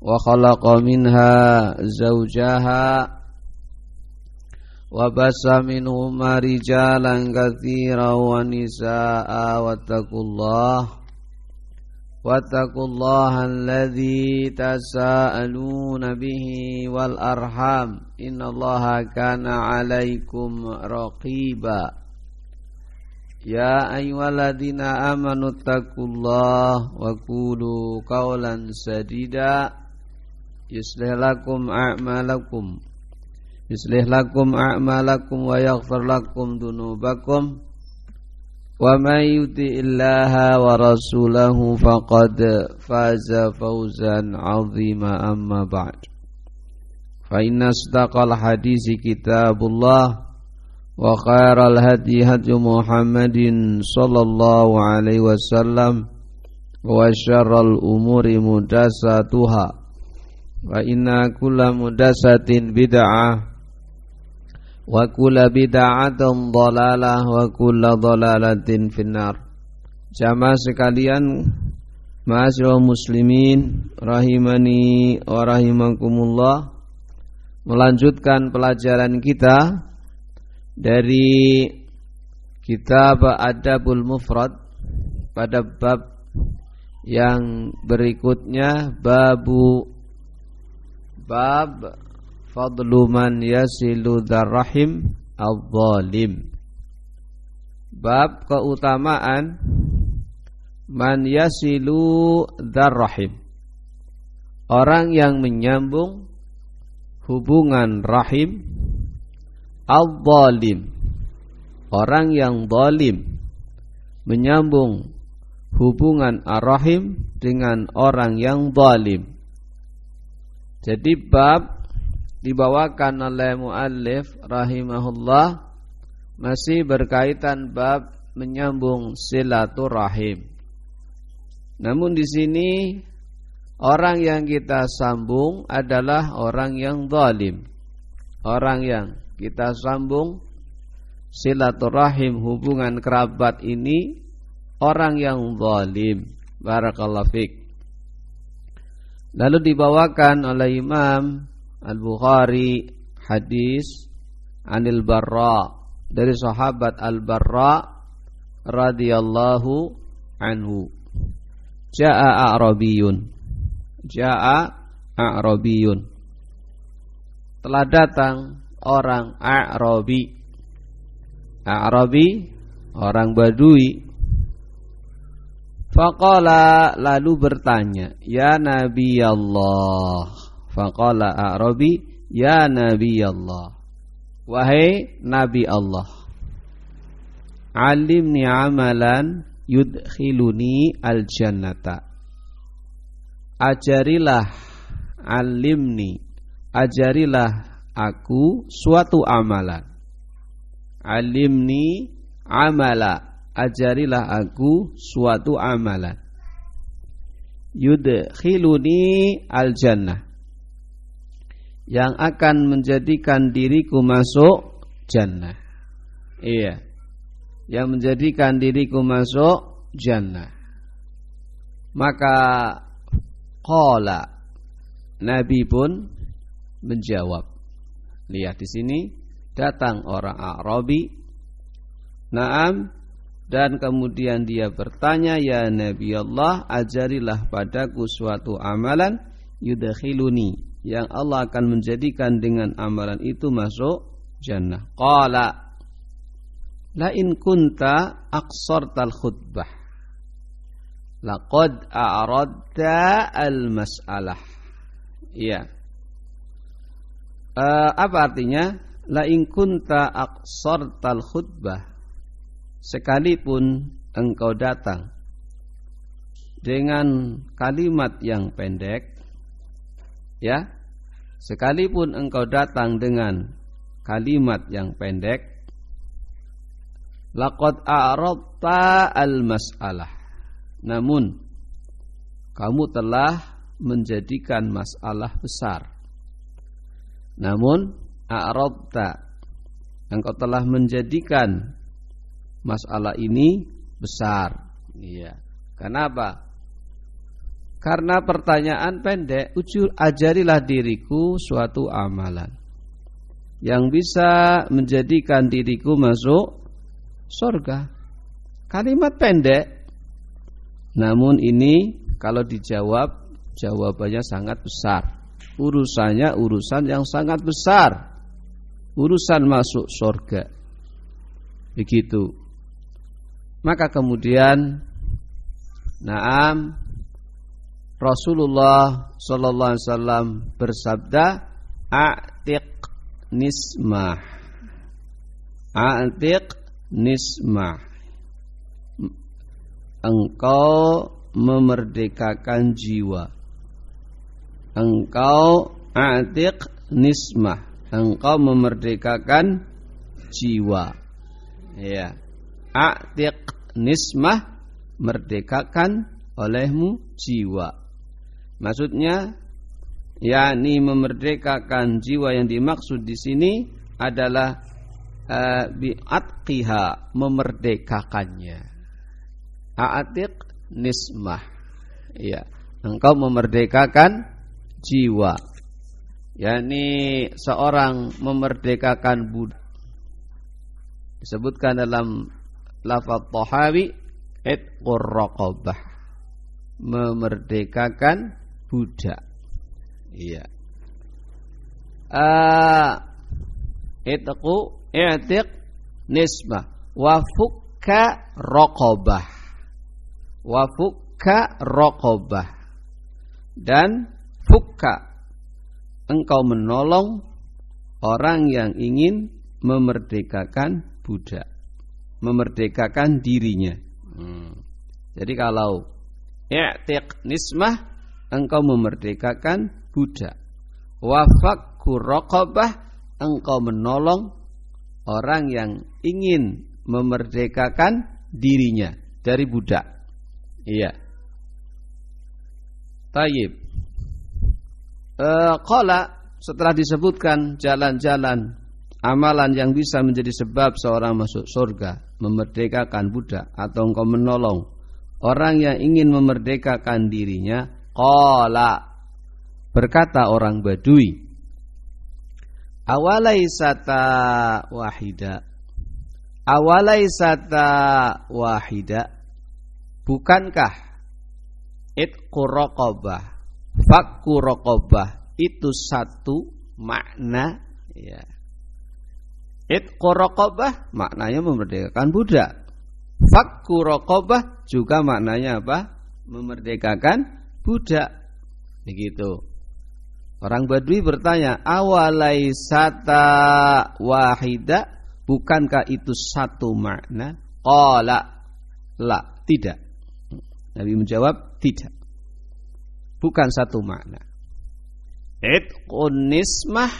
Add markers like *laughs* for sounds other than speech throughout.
وخلق منها زوجها وبس منهما رجالا كثيرا ونساء واتقوا الله واتقوا الله الذي تساءلون به والأرحام. إن الله كان عليكم رقيبا. يا أيها الذين آمنوا اتقوا الله وقولوا قولا سديدا يصلح لكم أعمالكم يصلح لكم أعمالكم ويغفر لكم ذنوبكم ومن يطع الله ورسوله فقد فاز فوزا عظيما أما بعد فإن أصدق الحديث كتاب الله وخير الهدي هدي محمد صلى الله عليه وسلم وشر الأمور محدثاتها فإن كل محدثة بدعة wa kulla bid'atin dhalalah wa kulla dhalalatin finnar. Jamaah sekalian, Ma'asyiral muslimin rahimani wa rahimakumullah. Melanjutkan pelajaran kita dari kitab Adabul Mufrad pada bab yang berikutnya babu bab Fadlu man yasilu darrahim al-zalim Bab keutamaan Man yasilu darrahim Orang yang menyambung hubungan rahim Al-zalim Orang yang zalim Menyambung hubungan ar-rahim dengan orang yang zalim Jadi bab dibawakan oleh muallif rahimahullah masih berkaitan bab menyambung silaturahim. Namun di sini orang yang kita sambung adalah orang yang zalim. Orang yang kita sambung silaturahim hubungan kerabat ini orang yang zalim. Barakallahu fik. Lalu dibawakan oleh Imam Al-Bukhari hadis Anil Barra dari sahabat Al-Barra radhiyallahu anhu. Jaa A'rabiyun. Jaa A'rabiyun. Telah datang orang A'rabi. A'rabi orang Badui. Faqala lalu bertanya, "Ya Nabi Allah, Faqala A'rabi Ya Nabi Allah Wahai Nabi Allah Alimni amalan yudkhiluni al-jannata Ajarilah Alimni Ajarilah aku suatu amalan Alimni amala Ajarilah aku suatu amalan Yudkhiluni al-jannah yang akan menjadikan diriku masuk jannah. Iya. Yang menjadikan diriku masuk jannah. Maka qala Nabi pun menjawab. Lihat di sini datang orang Arabi. Naam dan kemudian dia bertanya ya Nabi Allah ajarilah padaku suatu amalan yudakhiluni yang Allah akan menjadikan dengan amalan itu masuk jannah. Qala la in kunta aqsartal khutbah laqad a'radta al mas'alah. Iya. Uh, apa artinya? La in kunta aqsartal khutbah sekalipun engkau datang dengan kalimat yang pendek Ya. Sekalipun engkau datang dengan kalimat yang pendek, laqad a'radta al-mas'alah. Namun kamu telah menjadikan masalah besar. Namun a'radta engkau telah menjadikan masalah ini besar. Iya. Kenapa? Karena pertanyaan pendek, ujur ajarilah diriku suatu amalan yang bisa menjadikan diriku masuk surga. Kalimat pendek, namun ini kalau dijawab jawabannya sangat besar. Urusannya urusan yang sangat besar. Urusan masuk surga. Begitu. Maka kemudian Naam Rasulullah sallallahu alaihi wasallam bersabda a'tiq nismah a'tiq nismah engkau memerdekakan jiwa engkau a'tiq nismah. Engkau memerdekakan jiwa. Ya a'tiq nismah merdekakan olehmu jiwa. Maksudnya yakni memerdekakan jiwa yang dimaksud di sini adalah uh, bi'atqiha memerdekakannya. A'atiq nismah. Ya, engkau memerdekakan jiwa. yakni seorang memerdekakan budak. Disebutkan dalam lafaz Tahawi itqur raqabah. Memerdekakan budak. Iya. Uh, itqu i'tiq nisbah wa fukka raqabah. Wa fukka raqabah. Dan fukka engkau menolong orang yang ingin memerdekakan budak, memerdekakan dirinya. Hmm. Jadi kalau i'tiq nismah engkau memerdekakan budak. Wafakku raqabah engkau menolong orang yang ingin memerdekakan dirinya dari budak. Iya. Tayyib. Qala e, setelah disebutkan jalan-jalan amalan yang bisa menjadi sebab seorang masuk surga, memerdekakan budak atau engkau menolong. Orang yang ingin memerdekakan dirinya, Qala berkata orang Badui. Awalaisata wahida. Awalaisata wahida. Bukankah rokobah Fakku rokobah Itu satu makna ya. Itku rokobah Maknanya memerdekakan budak Fakku rokobah Juga maknanya apa? Memerdekakan budak. Begitu. Orang Badui bertanya, awalai sata wahida, bukankah itu satu makna? Qala, la, tidak. Nabi menjawab, tidak. Bukan satu makna. Itqun nismah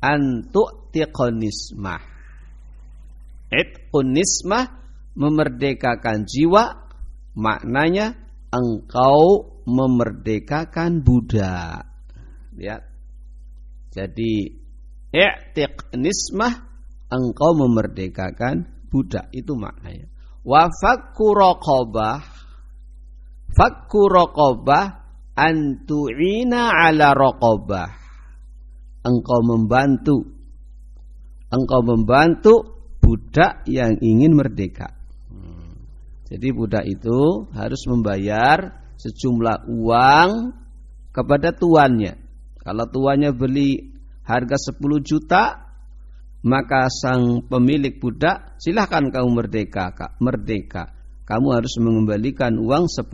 antu'tiqun nismah. Itqun nismah memerdekakan jiwa, maknanya engkau memerdekakan budak. Lihat. Jadi i'tiq nismah engkau memerdekakan budak itu maknanya. Wa fakku raqabah fakku raqabah antu'ina ala raqabah. Engkau membantu engkau membantu budak yang ingin merdeka. Jadi budak itu harus membayar sejumlah uang kepada tuannya. Kalau tuannya beli harga 10 juta, maka sang pemilik budak silahkan kamu merdeka, kak, merdeka. Kamu harus mengembalikan uang 10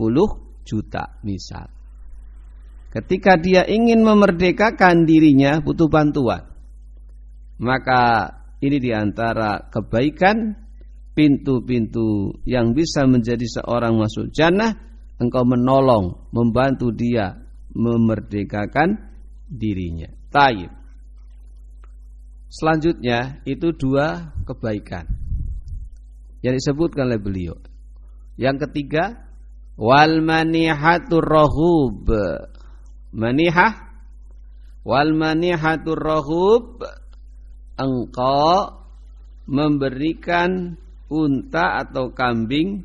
juta misal. Ketika dia ingin memerdekakan dirinya butuh bantuan. Maka ini di antara kebaikan pintu-pintu yang bisa menjadi seorang masuk jannah, engkau menolong, membantu dia memerdekakan dirinya. Taib. Selanjutnya itu dua kebaikan yang disebutkan oleh beliau. Yang ketiga wal manihatur rahub. Manihah wal manihatur rahub engkau memberikan unta atau kambing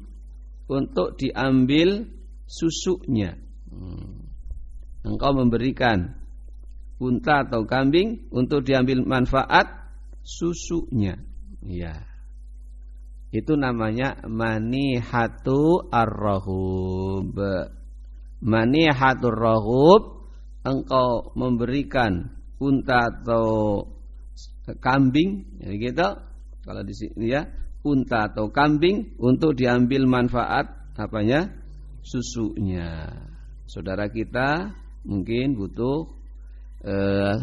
untuk diambil susunya. Hmm. Engkau memberikan unta atau kambing untuk diambil manfaat susunya. Ya. Itu namanya manihatu ar-rahub. Manihatur rahub engkau memberikan unta atau kambing ya gitu. Kalau di sini ya, unta atau kambing untuk diambil manfaat apanya? susunya. Saudara kita mungkin butuh eh,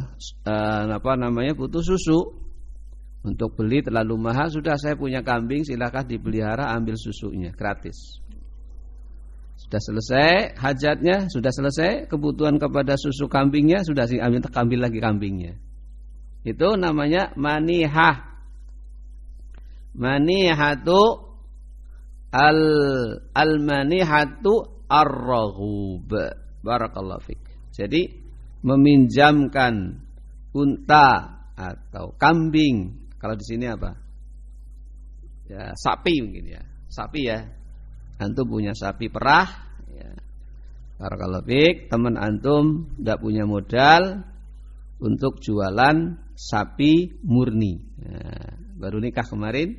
eh, apa namanya butuh susu untuk beli terlalu mahal sudah saya punya kambing silahkan dipelihara ambil susunya gratis. Sudah selesai hajatnya sudah selesai kebutuhan kepada susu kambingnya sudah ambil ambil lagi kambingnya. Itu namanya manihah. Manihatu al al manihatu ar-raghub. Barakallahu fik. Jadi meminjamkan unta atau kambing. Kalau di sini apa? Ya, sapi mungkin ya. Sapi ya. Antum punya sapi perah ya. Barakallahu teman antum tidak punya modal untuk jualan sapi murni. Ya, baru nikah kemarin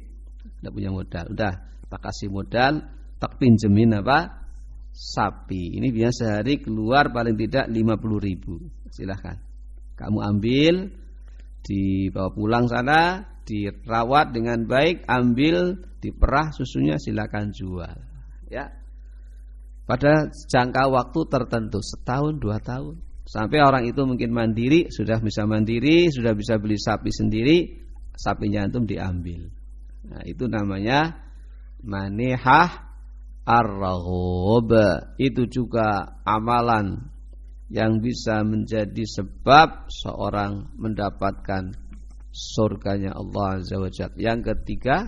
tidak punya modal. Udah, tak kasih modal, tak pinjemin apa? sapi. Ini biasa sehari keluar paling tidak 50 ribu. Silahkan. Kamu ambil, dibawa pulang sana, dirawat dengan baik, ambil, diperah susunya silakan jual. Ya. Pada jangka waktu tertentu, setahun, dua tahun. Sampai orang itu mungkin mandiri, sudah bisa mandiri, sudah bisa beli sapi sendiri, sapinya antum diambil. Nah, itu namanya manehah ar-raghub itu juga amalan yang bisa menjadi sebab seorang mendapatkan surganya Allah Azza wa Jalla. Yang ketiga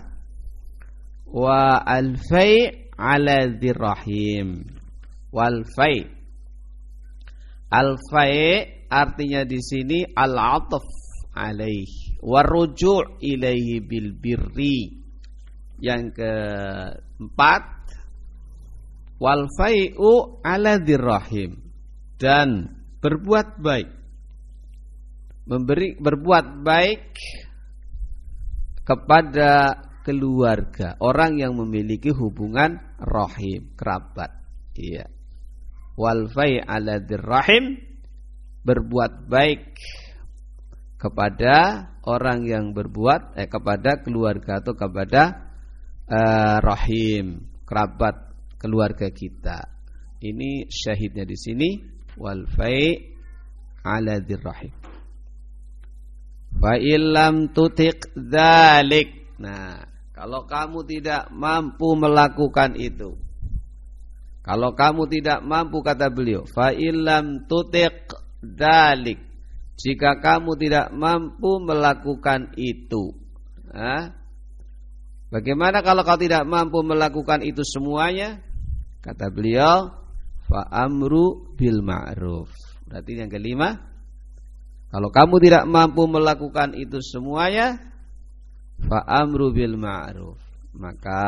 wa al-fai' ala dirahim. Wal fai' Al-fai' artinya di sini al-'atf alaih waruju' ilaihi bil birri. Yang keempat wal fai'u ala dirrahim dan berbuat baik. Memberi berbuat baik kepada keluarga. Orang yang memiliki hubungan rahim kerabat. Iya. Wal ala dirrahim berbuat baik kepada orang yang berbuat eh kepada keluarga atau kepada uh, rahim kerabat keluarga kita. Ini syahidnya di sini wal fai ala dirrahim. Fa illam tutiq dzalik. Nah, kalau kamu tidak mampu melakukan itu. Kalau kamu tidak mampu kata beliau, fa illam tutiq dzalik. Jika kamu tidak mampu melakukan itu. Nah, bagaimana kalau kau tidak mampu melakukan itu semuanya? Kata beliau, fa amru bil ma'ruf. Berarti yang kelima, kalau kamu tidak mampu melakukan itu semuanya, fa amru bil ma'ruf. Maka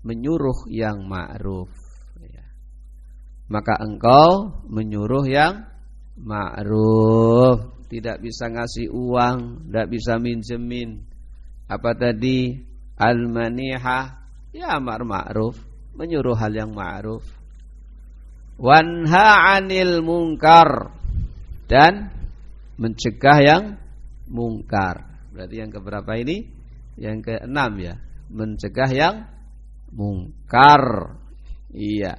menyuruh yang ma'ruf. Ya. Maka engkau menyuruh yang ma'ruf. Tidak bisa ngasih uang, tidak bisa minjemin. Apa tadi? Al-manihah, ya ma'ruf menyuruh hal yang ma'ruf wanha 'anil mungkar dan mencegah yang mungkar. Berarti yang keberapa ini? Yang keenam ya, mencegah yang mungkar. Iya.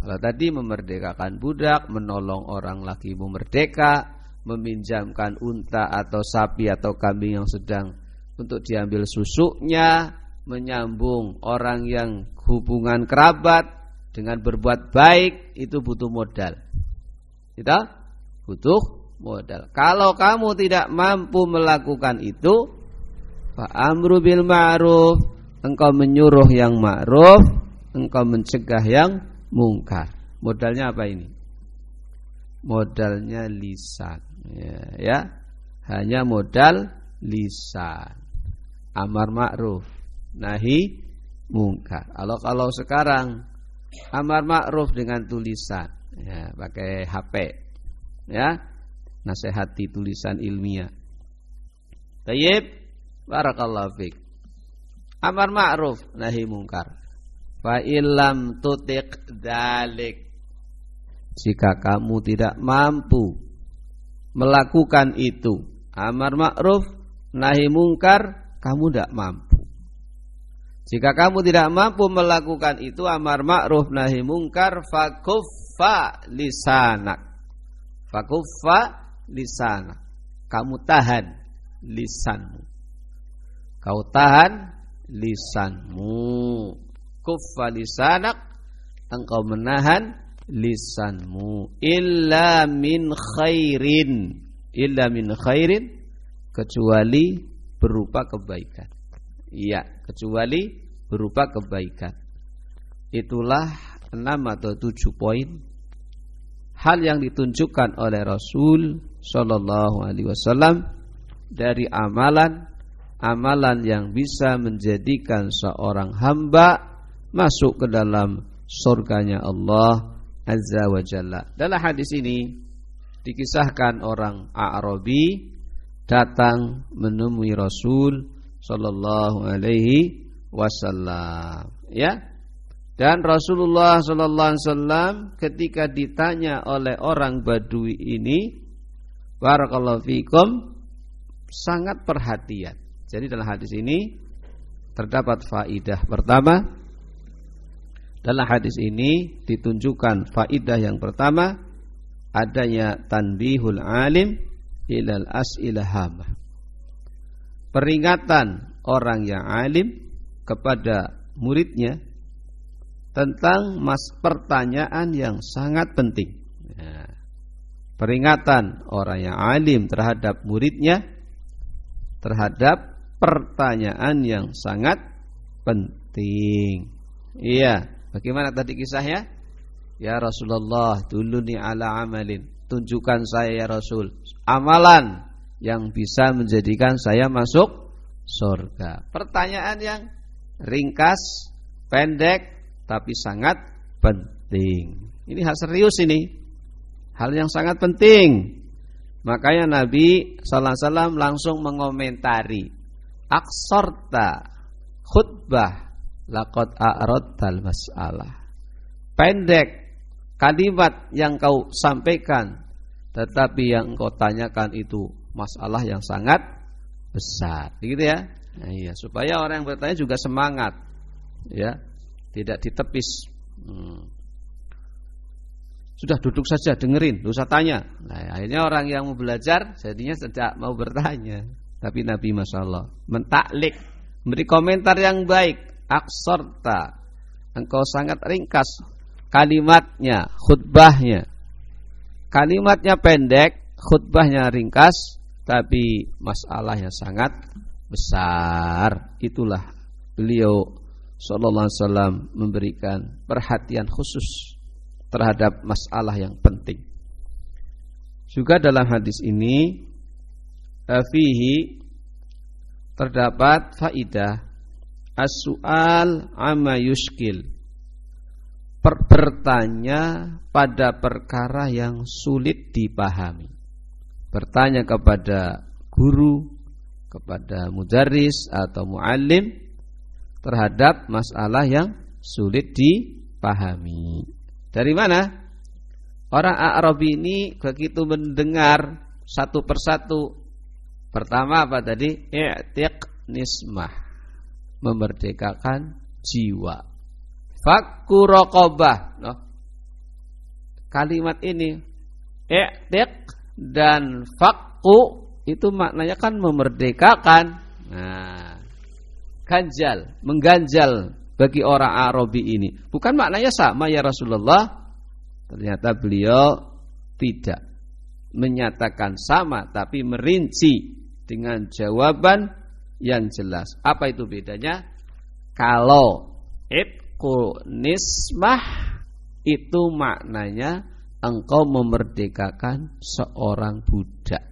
Kalau tadi memerdekakan budak, menolong orang lagi merdeka, meminjamkan unta atau sapi atau kambing yang sedang untuk diambil susuknya, menyambung orang yang hubungan kerabat dengan berbuat baik itu butuh modal. Kita butuh modal. Kalau kamu tidak mampu melakukan itu, fa amru bil ma'ruf, engkau menyuruh yang ma'ruf, engkau mencegah yang mungkar. Modalnya apa ini? Modalnya lisan. Ya, ya. Hanya modal lisan. Amar ma'ruf, nahi mungkar. Kalau kalau sekarang amar ma'ruf dengan tulisan, ya, pakai HP, ya, nasihati tulisan ilmiah. Tayyib, barakallahu fik. Amar ma'ruf, nahi mungkar. Fa illam tutik dalik. Jika kamu tidak mampu melakukan itu, amar ma'ruf, nahi mungkar, kamu tidak mampu. Jika kamu tidak mampu melakukan itu amar ma'ruf nahi mungkar fakuffa lisanak. Fakuffa lisanak. Kamu tahan lisanmu. Kau tahan lisanmu. Kuffa lisanak engkau menahan lisanmu illa min khairin illa min khairin kecuali berupa kebaikan. Iya, kecuali berupa kebaikan. Itulah enam atau tujuh poin hal yang ditunjukkan oleh Rasul Shallallahu Alaihi Wasallam dari amalan amalan yang bisa menjadikan seorang hamba masuk ke dalam surganya Allah Azza wa Jalla. Dalam hadis ini dikisahkan orang Arabi datang menemui Rasul sallallahu alaihi wasallam. Ya. Dan Rasulullah sallallahu alaihi wasallam ketika ditanya oleh orang Badui ini barakallahu fikum sangat perhatian. Jadi dalam hadis ini terdapat faidah pertama. Dalam hadis ini ditunjukkan faidah yang pertama adanya tanbihul alim ilal as'ilah hamah peringatan orang yang alim kepada muridnya tentang mas pertanyaan yang sangat penting. Ya. Peringatan orang yang alim terhadap muridnya terhadap pertanyaan yang sangat penting. Iya, bagaimana tadi kisahnya? Ya Rasulullah, dulu nih ala amalin. Tunjukkan saya ya Rasul amalan yang bisa menjadikan saya masuk surga. Pertanyaan yang ringkas, pendek, tapi sangat penting. Ini hal serius ini. Hal yang sangat penting. Makanya Nabi sallallahu alaihi langsung mengomentari, "Aksorta khutbah laqad a'radtal mas'alah." Pendek kalimat yang kau sampaikan tetapi yang kau tanyakan itu masalah yang sangat besar. Begitu ya? Nah, iya, supaya orang yang bertanya juga semangat. Ya. Tidak ditepis. Hmm. Sudah duduk saja dengerin, usah tanya. Nah, akhirnya orang yang mau belajar jadinya tidak mau bertanya. Tapi Nabi Masya Allah mentaklik, memberi komentar yang baik. Aksorta, engkau sangat ringkas kalimatnya, khutbahnya. Kalimatnya pendek, khutbahnya ringkas, tapi masalahnya sangat besar. Itulah beliau sallallahu alaihi wasallam memberikan perhatian khusus terhadap masalah yang penting. Juga dalam hadis ini eh, fihi terdapat faidah as-su'al amma yuskil bertanya pada perkara yang sulit dipahami bertanya kepada guru, kepada mudaris atau muallim terhadap masalah yang sulit dipahami. Dari mana? Orang Arabi ini begitu mendengar satu persatu. Pertama apa tadi? I'tiq nismah. Memerdekakan jiwa. Fakku. Kalimat ini i'tiq dan fakku itu maknanya kan memerdekakan. Nah, ganjal, mengganjal bagi orang Arabi ini. Bukan maknanya sama ya Rasulullah. Ternyata beliau tidak menyatakan sama tapi merinci dengan jawaban yang jelas. Apa itu bedanya? Kalau itku nismah itu maknanya engkau memerdekakan seorang budak.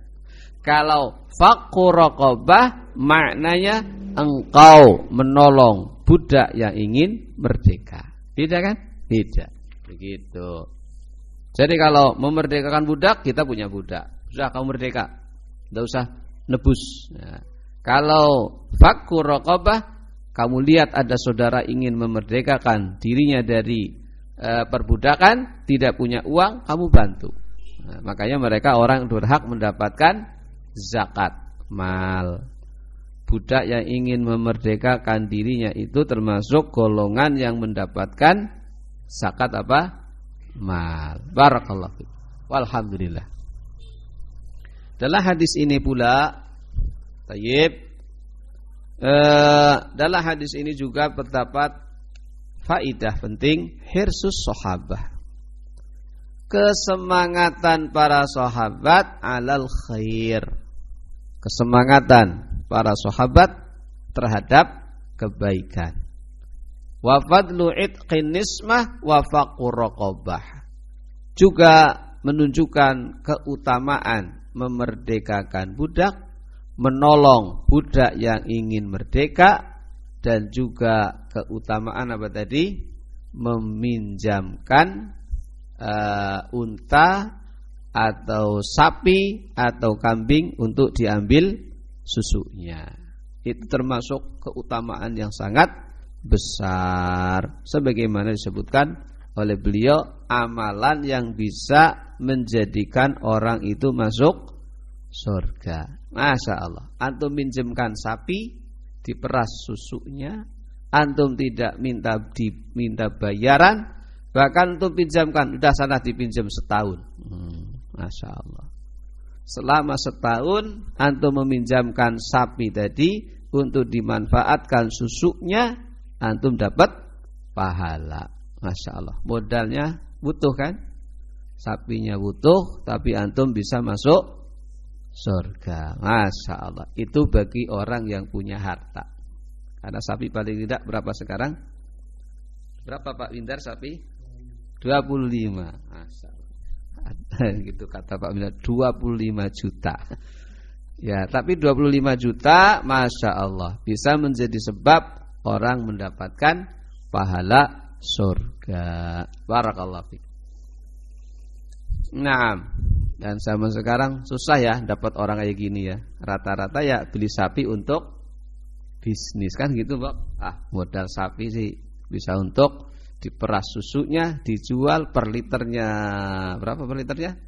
Kalau fakurokobah maknanya engkau menolong budak yang ingin merdeka. Beda kan? Beda. Begitu. Jadi kalau memerdekakan budak, kita punya budak. Sudah kamu merdeka. Tidak usah nebus. Nah, kalau fakur rokobah, kamu lihat ada saudara ingin memerdekakan dirinya dari e, perbudakan, tidak punya uang, kamu bantu. Nah, makanya mereka orang berhak mendapatkan zakat mal. Budak yang ingin memerdekakan dirinya itu termasuk golongan yang mendapatkan zakat apa? mal. Barakallahu fiik. Walhamdulillah. Dalam hadis ini pula Tayyib eh, dalam hadis ini juga terdapat faidah penting hirsus sahabah. Kesemangatan para sahabat alal khair. Kesemangatan para sahabat terhadap kebaikan wa fadlu itqin nismah wa. Juga menunjukkan keutamaan memerdekakan budak, menolong budak yang ingin merdeka dan juga keutamaan apa tadi? meminjamkan uh, unta atau sapi atau kambing untuk diambil susunya. Itu termasuk keutamaan yang sangat besar sebagaimana disebutkan oleh beliau amalan yang bisa menjadikan orang itu masuk surga. Masya Allah. Antum minjemkan sapi, diperas susunya, antum tidak minta diminta bayaran, bahkan antum pinjamkan, udah sana dipinjam setahun. Hmm, Masya Allah. Selama setahun antum meminjamkan sapi tadi untuk dimanfaatkan susunya antum dapat pahala. Masya Allah. Modalnya butuh kan? Sapinya butuh, tapi antum bisa masuk surga. Masya Allah. Itu bagi orang yang punya harta. Karena sapi paling tidak berapa sekarang? Berapa Pak Windar sapi? 25. Masya Allah. *laughs* gitu kata Pak Windar 25 juta. Ya, tapi 25 juta Masya Allah bisa menjadi sebab orang mendapatkan pahala surga. Barakallahu fiik. Nah, dan sama sekarang susah ya dapat orang kayak gini ya. Rata-rata ya beli sapi untuk bisnis kan gitu, Pak. Ah, modal sapi sih bisa untuk diperas susunya, dijual per liternya. Berapa per liternya?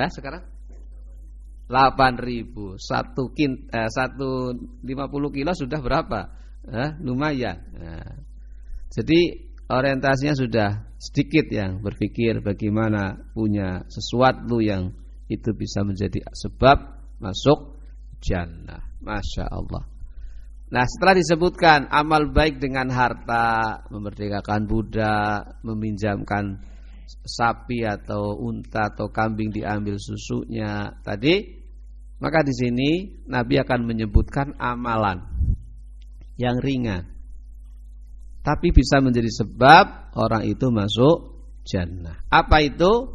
Ya, sekarang 8000 satu kin eh, satu 50 kilo sudah berapa eh, lumayan nah, jadi orientasinya sudah sedikit yang berpikir bagaimana punya sesuatu yang itu bisa menjadi sebab masuk jannah masya Allah Nah setelah disebutkan amal baik dengan harta Memerdekakan budak Meminjamkan sapi atau unta atau kambing diambil susunya Tadi maka di sini Nabi akan menyebutkan amalan yang ringan. Tapi bisa menjadi sebab orang itu masuk jannah. Apa itu?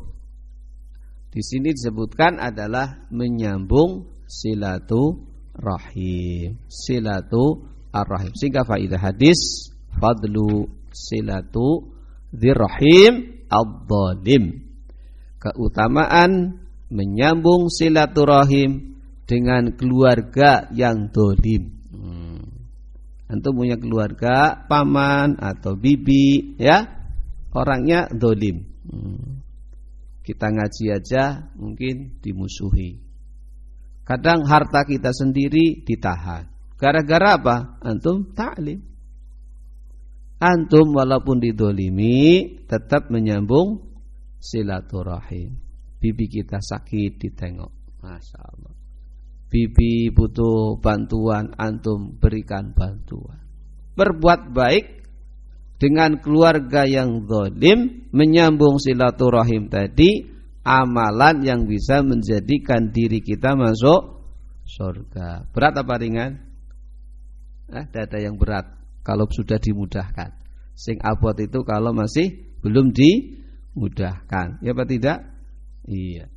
Di sini disebutkan adalah menyambung silatu rahim. Silatu ar-rahim. Sehingga faidah hadis fadlu silatu dirrahim ad-dhalim. Keutamaan menyambung silaturahim dengan keluarga yang dolim. Antum punya keluarga paman atau bibi, ya orangnya dolim. Hmm. Kita ngaji aja mungkin dimusuhi. Kadang harta kita sendiri ditahan. Gara-gara apa? Antum taklim. Antum walaupun didolimi tetap menyambung silaturahim. Bibi kita sakit ditengok. Masya Allah bibi butuh bantuan antum berikan bantuan berbuat baik dengan keluarga yang zalim, menyambung silaturahim tadi amalan yang bisa menjadikan diri kita masuk surga. Berat apa ringan? Eh, ada yang berat kalau sudah dimudahkan. Sing abot itu kalau masih belum dimudahkan. Ya apa tidak? Iya.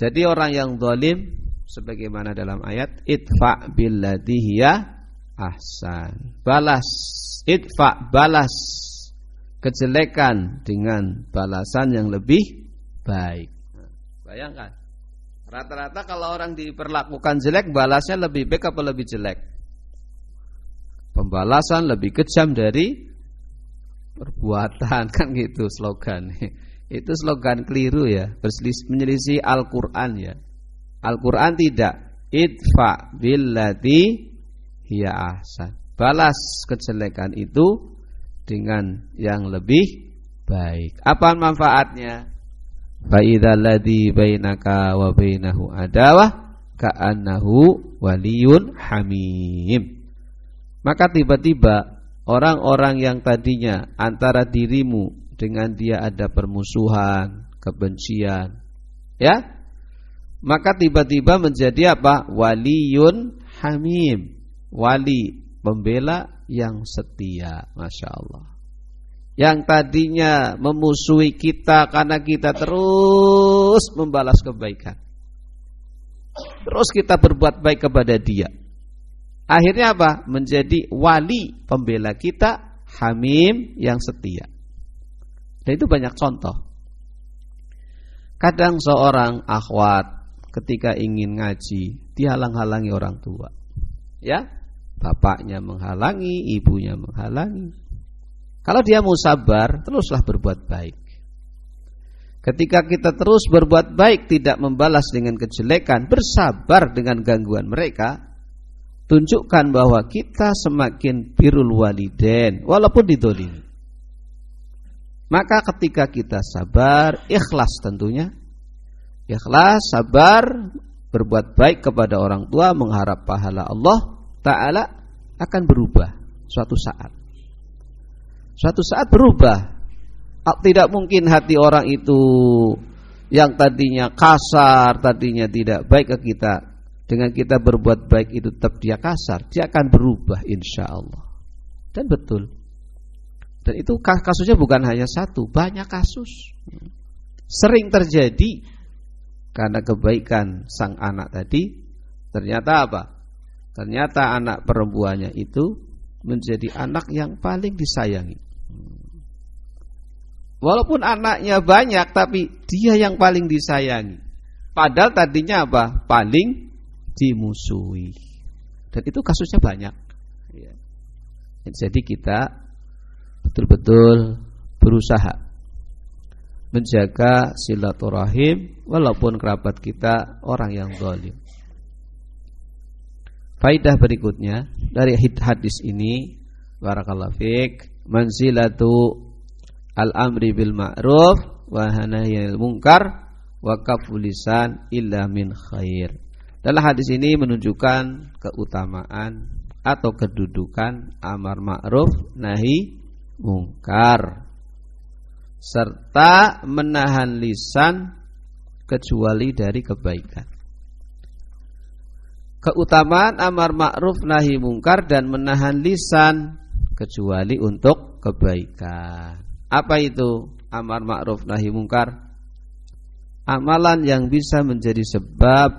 Jadi orang yang zalim sebagaimana dalam ayat idfa billati hiya ahsan. Balas idfa balas kejelekan dengan balasan yang lebih baik. bayangkan. Rata-rata kalau orang diperlakukan jelek balasnya lebih baik apa lebih jelek? Pembalasan lebih kejam dari perbuatan *laughs* kan gitu slogan. Itu slogan keliru ya, menyelisih Al-Qur'an ya. Al-Qur'an tidak idfa billati hiya ahsan. Balas kejelekan itu dengan yang lebih baik. Apa manfaatnya? Fa idzal ladzi bainaka wa bainahu adawah ka'annahu waliyun hamim. Maka tiba-tiba orang-orang yang tadinya antara dirimu dengan dia ada permusuhan, kebencian, ya, maka tiba-tiba menjadi apa? Waliyun hamim, wali pembela yang setia, masya Allah. Yang tadinya memusuhi kita karena kita terus membalas kebaikan, terus kita berbuat baik kepada dia. Akhirnya apa? Menjadi wali pembela kita, hamim yang setia. Dan itu banyak contoh. Kadang seorang akhwat ketika ingin ngaji, dihalang-halangi orang tua. Ya, bapaknya menghalangi, ibunya menghalangi. Kalau dia mau sabar, teruslah berbuat baik. Ketika kita terus berbuat baik, tidak membalas dengan kejelekan, bersabar dengan gangguan mereka, tunjukkan bahwa kita semakin birul waliden, walaupun didolimi. Maka ketika kita sabar, ikhlas tentunya. Ikhlas, sabar, berbuat baik kepada orang tua, mengharap pahala Allah Ta'ala akan berubah suatu saat. Suatu saat berubah. Tidak mungkin hati orang itu yang tadinya kasar, tadinya tidak baik ke kita. Dengan kita berbuat baik itu tetap dia kasar, dia akan berubah insya Allah. Dan betul. Dan itu kasusnya bukan hanya satu, banyak kasus. Sering terjadi karena kebaikan sang anak tadi ternyata apa? Ternyata anak perempuannya itu menjadi anak yang paling disayangi. Walaupun anaknya banyak tapi dia yang paling disayangi. Padahal tadinya apa? Paling dimusuhi. Dan itu kasusnya banyak. Iya. Jadi kita betul-betul berusaha menjaga silaturahim walaupun kerabat kita orang yang zalim. Faidah berikutnya dari hadis ini barakallahu fik manzilatu al-amri bil ma'ruf wa nahyil munkar wa kafulisan illa min khair. Dalam hadis ini menunjukkan keutamaan atau kedudukan amar ma'ruf nahi mungkar serta menahan lisan kecuali dari kebaikan. Keutamaan amar ma'ruf nahi mungkar dan menahan lisan kecuali untuk kebaikan. Apa itu amar ma'ruf nahi mungkar? Amalan yang bisa menjadi sebab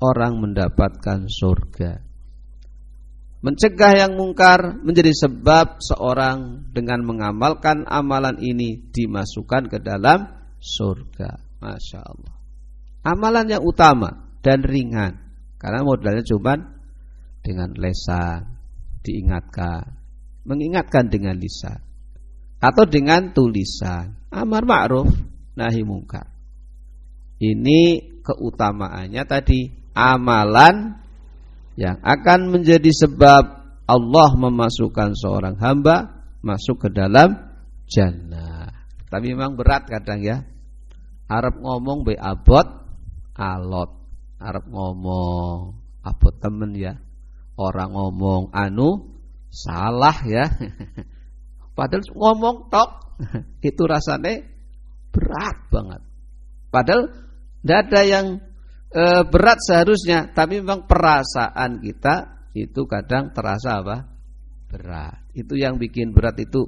orang mendapatkan surga. Mencegah yang mungkar menjadi sebab seorang dengan mengamalkan amalan ini dimasukkan ke dalam surga. Masya Allah. Amalan yang utama dan ringan. Karena modalnya cuma dengan lesan, diingatkan. Mengingatkan dengan lisan. Atau dengan tulisan. Amar ma'ruf, nahi mungkar. Ini keutamaannya tadi amalan yang akan menjadi sebab Allah memasukkan seorang hamba masuk ke dalam jannah. Tapi memang berat kadang ya. Arab ngomong be abot alot. Arab ngomong abot temen ya. Orang ngomong anu salah ya. *laughs* Padahal ngomong tok *laughs* itu rasanya berat banget. Padahal tidak ada yang e, berat seharusnya, tapi memang perasaan kita itu kadang terasa apa? Berat. Itu yang bikin berat itu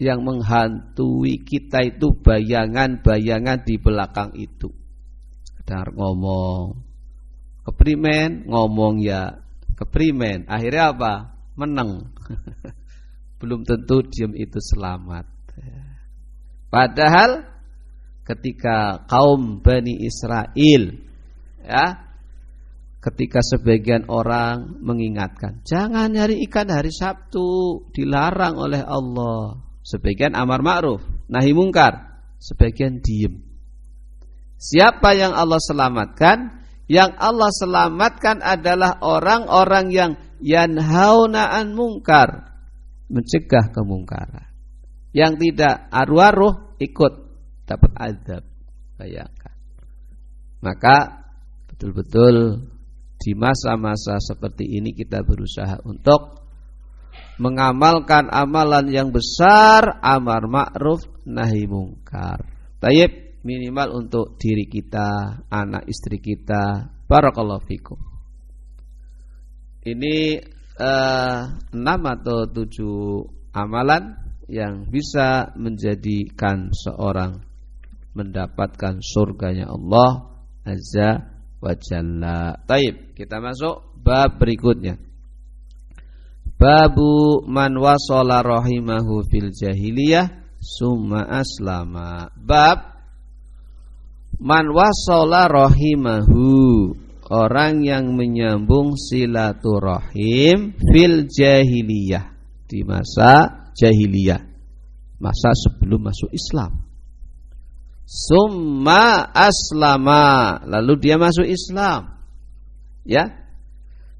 yang menghantui kita itu bayangan-bayangan di belakang itu. Sekedar ngomong keprimen, ngomong ya keprimen. Akhirnya apa? Menang. *laughs* Belum tentu diam itu selamat. Padahal ketika kaum Bani Israel ya. Ketika sebagian orang mengingatkan jangan nyari ikan hari Sabtu dilarang oleh Allah. Sebagian amar ma'ruf nahi mungkar sebagian diem. Siapa yang Allah selamatkan? Yang Allah selamatkan adalah orang-orang yang yanhauna an mungkar mencegah kemungkaran. Yang tidak aru-aruh ikut dapat azab. Bayangkan. Maka betul-betul di masa-masa seperti ini kita berusaha untuk mengamalkan amalan yang besar amar ma'ruf nahi mungkar. Tayyib minimal untuk diri kita, anak istri kita. Barakallahu fikum. Ini eh, atau tujuh amalan yang bisa menjadikan seorang mendapatkan surganya Allah Azza wa jalla. Taib, kita masuk bab berikutnya. Babu man wasala rahimahu fil jahiliyah summa aslama. Bab man wasala rahimahu orang yang menyambung silaturahim fil jahiliyah di masa jahiliyah masa sebelum masuk Islam Summa aslama. Lalu dia masuk Islam. Ya.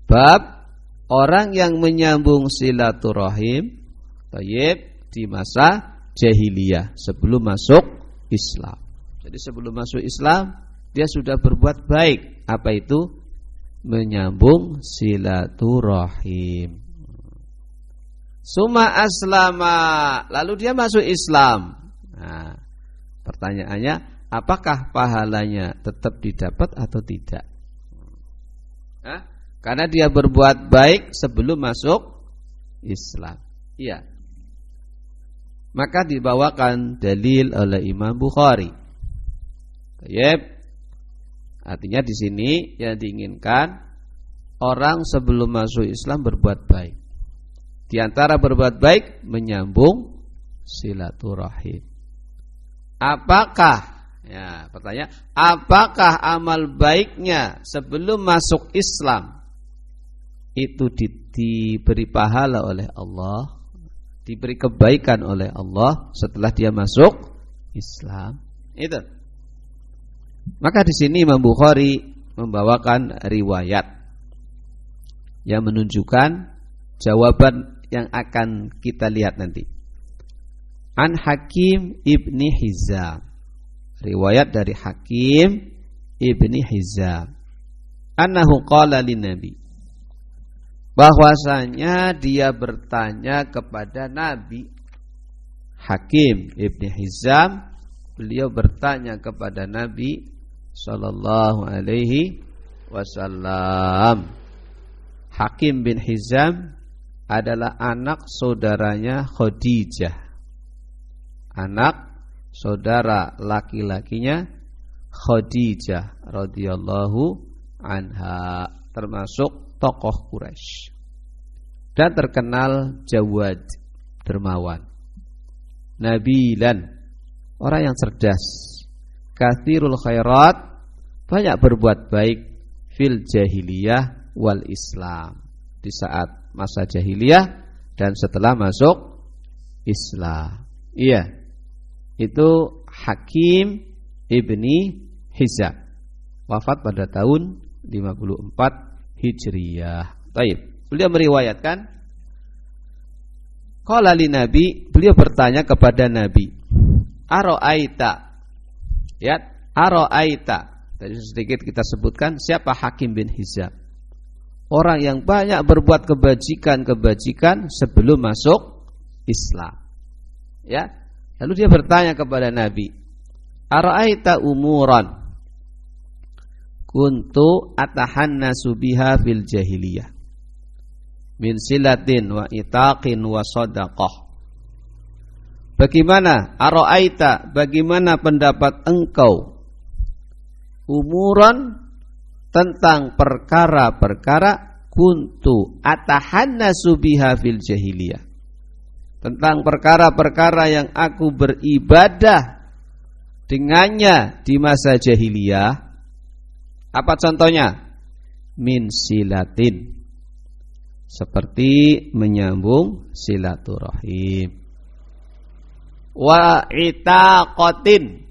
Bab Orang yang menyambung silaturahim Tayyib Di masa jahiliyah Sebelum masuk Islam. Jadi sebelum masuk Islam Dia sudah berbuat baik. Apa itu? Menyambung silaturahim. Suma aslama. Lalu dia masuk Islam. Nah Pertanyaannya, apakah pahalanya tetap didapat atau tidak? Hah? Karena dia berbuat baik sebelum masuk Islam. Iya. Maka dibawakan dalil oleh Imam Bukhari. Yep. Artinya di sini yang diinginkan orang sebelum masuk Islam berbuat baik. Di antara berbuat baik menyambung silaturahim. Apakah ya pertanyaan apakah amal baiknya sebelum masuk Islam itu di, diberi pahala oleh Allah, diberi kebaikan oleh Allah setelah dia masuk Islam? Itu. Maka di sini Imam Bukhari membawakan riwayat yang menunjukkan jawaban yang akan kita lihat nanti. An Hakim ibni Hizam. Riwayat dari Hakim ibni Hizam. Annahu qala Nabi. Bahwasanya dia bertanya kepada Nabi. Hakim ibni Hizam beliau bertanya kepada Nabi sallallahu alaihi wasallam. Hakim bin Hizam adalah anak saudaranya Khadijah anak saudara laki-lakinya Khadijah radhiyallahu anha termasuk tokoh Quraisy. Dan terkenal Jawad dermawan. Nabilan orang yang cerdas. Kathirul khairat banyak berbuat baik fil jahiliyah wal islam. Di saat masa jahiliyah dan setelah masuk Islam. Iya itu Hakim ibni Hizam wafat pada tahun 54 Hijriyah. Taib. Beliau meriwayatkan Qala li Nabi, beliau bertanya kepada Nabi, Aro'aita. Ya, Aro'aita. Tadi sedikit kita sebutkan siapa Hakim bin Hizam. orang yang banyak berbuat kebajikan-kebajikan sebelum masuk Islam. Ya. Lalu dia bertanya kepada Nabi, "Ara'aita umuran kuntu atahannasu biha fil jahiliyah min silatin wa itaqin wa sadaqah." Bagaimana ara'aita bagaimana pendapat engkau umuran tentang perkara-perkara kuntu atahannasu biha fil jahiliyah. Tentang perkara-perkara yang aku beribadah dengannya di masa jahiliyah. Apa contohnya? Min silatin. Seperti menyambung silaturahim. Wa itaqatin.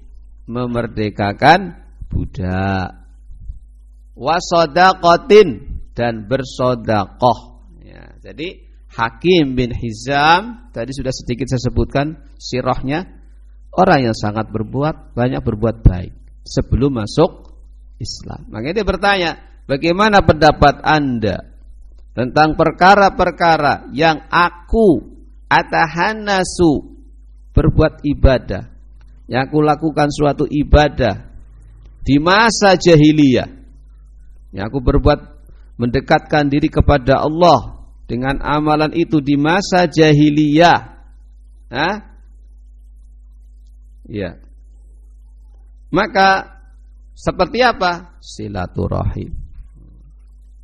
Memerdekakan budak wasodakotin dan bersodakoh. Ya, jadi Hakim bin Hizam tadi sudah sedikit saya sebutkan sirahnya orang yang sangat berbuat banyak berbuat baik sebelum masuk Islam. Makanya dia bertanya, bagaimana pendapat anda tentang perkara-perkara yang aku atahanasu berbuat ibadah, yang aku lakukan suatu ibadah di masa jahiliyah yang aku berbuat mendekatkan diri kepada Allah dengan amalan itu di masa jahiliyah. Hah? Ya. Maka seperti apa? Silaturahim.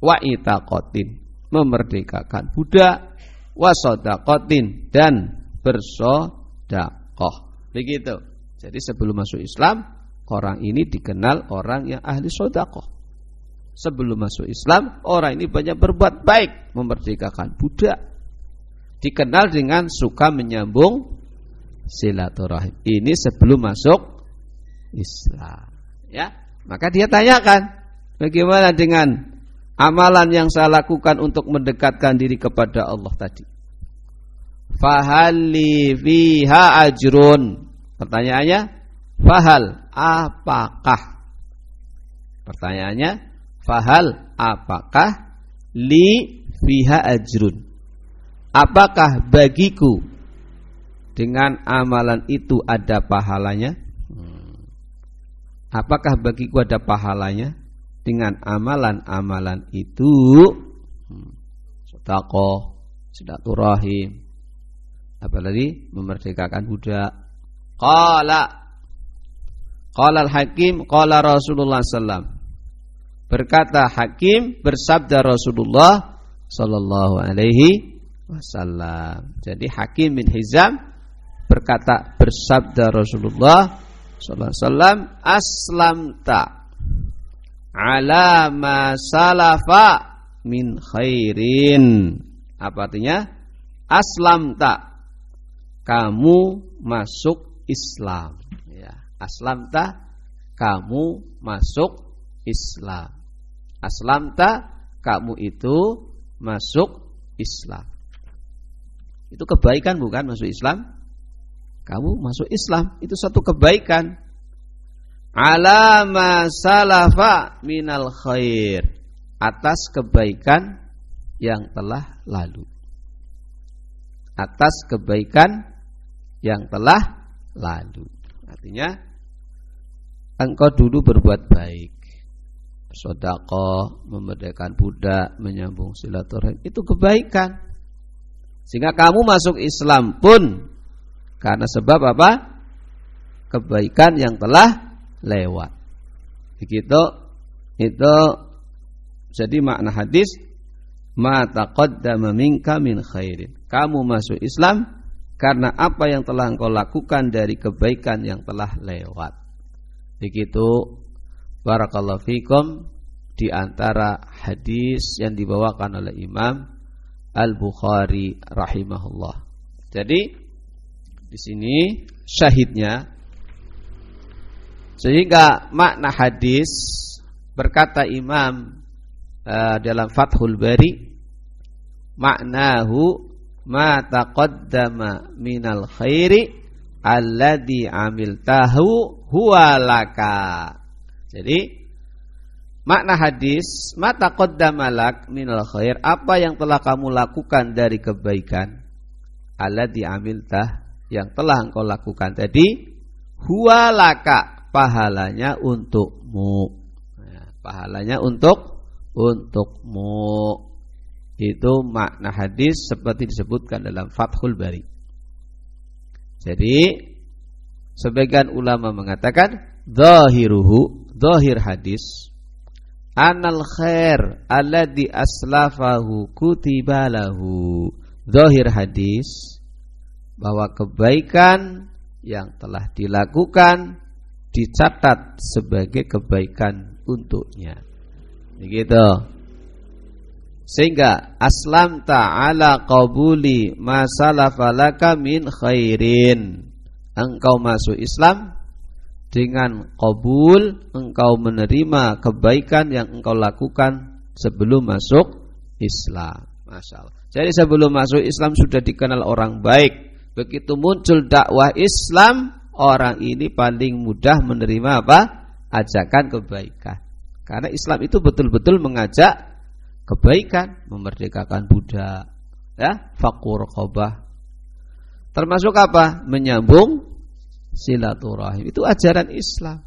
Wa itaqatin, memerdekakan budak, wa sadaqatin dan bersedekah. Begitu. Jadi sebelum masuk Islam, orang ini dikenal orang yang ahli sedekah sebelum masuk Islam orang ini banyak berbuat baik memerdekakan budak. Dikenal dengan suka menyambung silaturahim. Ini sebelum masuk Islam. Ya maka dia tanyakan bagaimana dengan amalan yang saya lakukan untuk mendekatkan diri kepada Allah tadi? Fahalli fiha ajrun. Pertanyaannya fahal apakah? Pertanyaannya Fahal apakah li fiha ajrun? Apakah bagiku dengan amalan itu ada pahalanya? Apakah bagiku ada pahalanya dengan amalan-amalan itu? Sedekah, silaturahim, apalagi memerdekakan budak. Qala Qala al-Hakim qala Rasulullah sallallahu Berkata Hakim bersabda Rasulullah sallallahu alaihi wasallam. Jadi Hakim bin Hizam berkata bersabda Rasulullah sallallahu alaihi wasallam aslamta ala ma salafa min khairin. Apa artinya? Aslamta kamu masuk Islam ya. Aslamta kamu masuk Islam aslamta kamu itu masuk Islam. Itu kebaikan bukan masuk Islam? Kamu masuk Islam itu satu kebaikan. Alama salafa minal khair atas kebaikan yang telah lalu. Atas kebaikan yang telah lalu. Artinya engkau dulu berbuat baik sodako, memerdekakan budak, menyambung silaturahim itu kebaikan. Sehingga kamu masuk Islam pun karena sebab apa? Kebaikan yang telah lewat. Begitu itu jadi makna hadis ma taqaddama minka min khairin. Kamu masuk Islam karena apa yang telah engkau lakukan dari kebaikan yang telah lewat. Begitu barakallahu fikum. Di antara hadis yang dibawakan oleh Imam Al-Bukhari rahimahullah. Jadi di sini syahidnya. Sehingga makna hadis berkata Imam uh, dalam Fathul Bari maknahu ma taqaddama minal khairi alladhi amiltahu huwa jadi Makna hadis, mata qaddamalak minal khair, apa yang telah kamu lakukan dari kebaikan? Alladhi amiltah yang telah engkau lakukan tadi huwalaka pahalanya untukmu. Nah, pahalanya untuk untukmu. Itu makna hadis seperti disebutkan dalam Fathul Bari. Jadi sebagian ulama mengatakan zahiruhu, zahir hadis anal khair alladhi aslafahu kutibalahu zahir hadis bahwa kebaikan yang telah dilakukan dicatat sebagai kebaikan untuknya. Begitu. Sehingga aslam ta'ala qabuli masalafalaka min khairin. Engkau masuk Islam dengan kabul engkau menerima kebaikan yang engkau lakukan sebelum masuk Islam. Masya Allah. Jadi sebelum masuk Islam sudah dikenal orang baik. Begitu muncul dakwah Islam, orang ini paling mudah menerima apa? Ajakan kebaikan. Karena Islam itu betul-betul mengajak kebaikan, memerdekakan budak, ya, fakur kobah. Termasuk apa? Menyambung silaturahim. Itu ajaran Islam.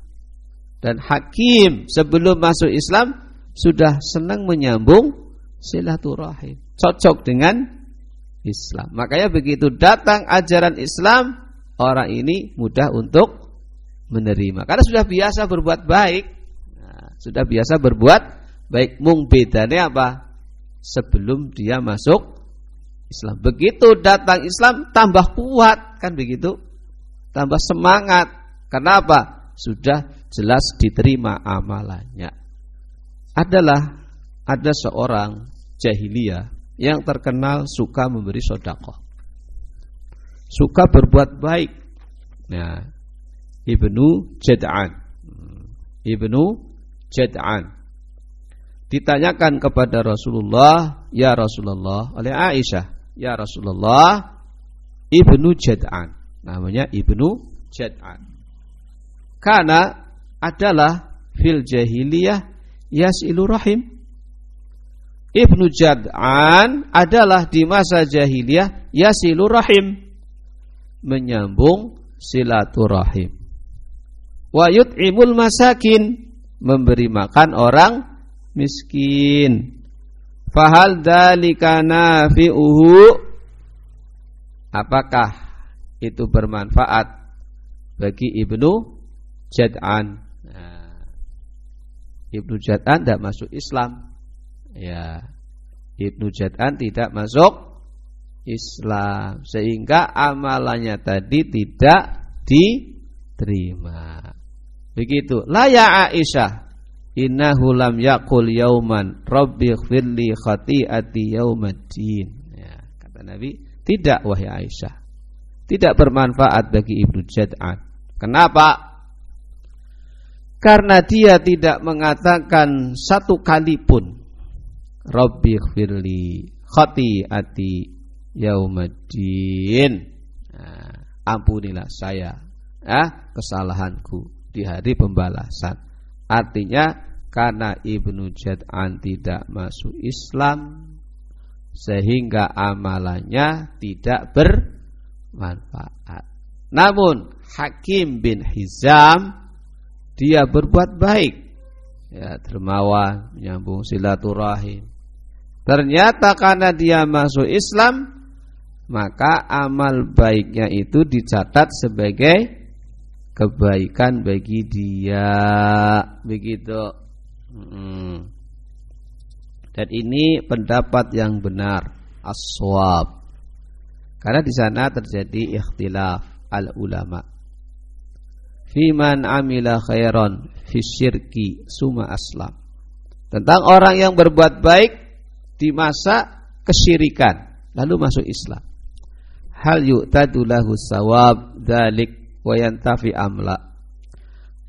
Dan hakim sebelum masuk Islam sudah senang menyambung silaturahim. Cocok dengan Islam. Makanya begitu datang ajaran Islam, orang ini mudah untuk menerima. Karena sudah biasa berbuat baik. Nah, sudah biasa berbuat baik. Mung bedanya apa? Sebelum dia masuk Islam. Begitu datang Islam tambah kuat kan begitu? Tambah semangat. Kenapa? Sudah jelas diterima amalannya. Adalah ada seorang jahiliyah yang terkenal suka memberi sodakoh. Suka berbuat baik. Nah, Ibnu Jad'an. Ibnu Jad'an. Ditanyakan kepada Rasulullah, "Ya Rasulullah," oleh Aisyah, "Ya Rasulullah, Ibnu Jad'an namanya Ibnu Jad'an. Karena adalah fil jahiliyah yasilu rahim. Ibnu Jad'an adalah di masa jahiliyah yasilu rahim. Menyambung silaturahim. Wa yut'imul masakin. Memberi makan orang miskin. Fahal dalika nafi'uhu Apakah itu bermanfaat bagi Ibnu Jad'an. Nah, Ibnu Jad'an tidak masuk Islam. Ya. Ibnu Jad'an tidak masuk Islam sehingga amalannya tadi tidak diterima. Begitu. La ya Aisyah innahu lam yaqul yauman rabbi ighfirli khati'ati yaumaddin. Ya, kata Nabi, tidak wahai Aisyah tidak bermanfaat bagi Ibnu Jad'an. Kenapa? Karena dia tidak mengatakan satu kali pun Rabbi khfirli khati'ati yaumaddin. Nah, ampunilah saya ya, kesalahanku di hari pembalasan. Artinya karena Ibnu Jad'an tidak masuk Islam sehingga amalannya tidak ber manfaat. Namun Hakim bin Hizam dia berbuat baik, ya dermawan, menyambung silaturahim. Ternyata karena dia masuk Islam, maka amal baiknya itu dicatat sebagai kebaikan bagi dia. Begitu. Dan ini pendapat yang benar, aswab. Karena di sana terjadi ikhtilaf al ulama. Fiman amila khairan fi syirki suma aslam. Tentang orang yang berbuat baik di masa kesyirikan lalu masuk Islam. Hal yu'tadu lahu sawab dzalik wa yantafi amla.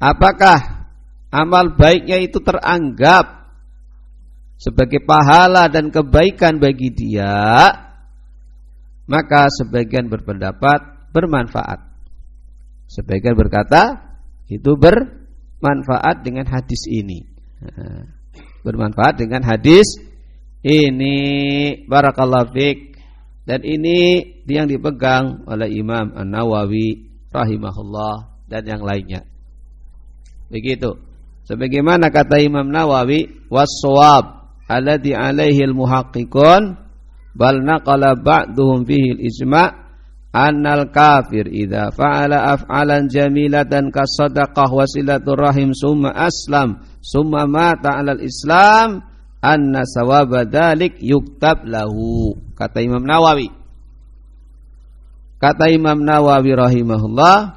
Apakah amal baiknya itu teranggap sebagai pahala dan kebaikan bagi dia maka sebagian berpendapat bermanfaat. Sebagian berkata itu bermanfaat dengan hadis ini. bermanfaat dengan hadis ini barakallahu fik dan ini yang dipegang oleh Imam An-Nawawi rahimahullah dan yang lainnya. Begitu. Sebagaimana kata Imam Nawawi, was-shawab alladhi alaihi al-muhaqqiqun bal naqala ba'duhum fihi al-ijma' annal kafir idza fa'ala af'alan jamilatan kasadaqah wasilatur rahim summa aslam summa mata 'alal islam anna sawaba dzalik yuktab lahu. Kata Imam Nawawi. Kata Imam Nawawi rahimahullah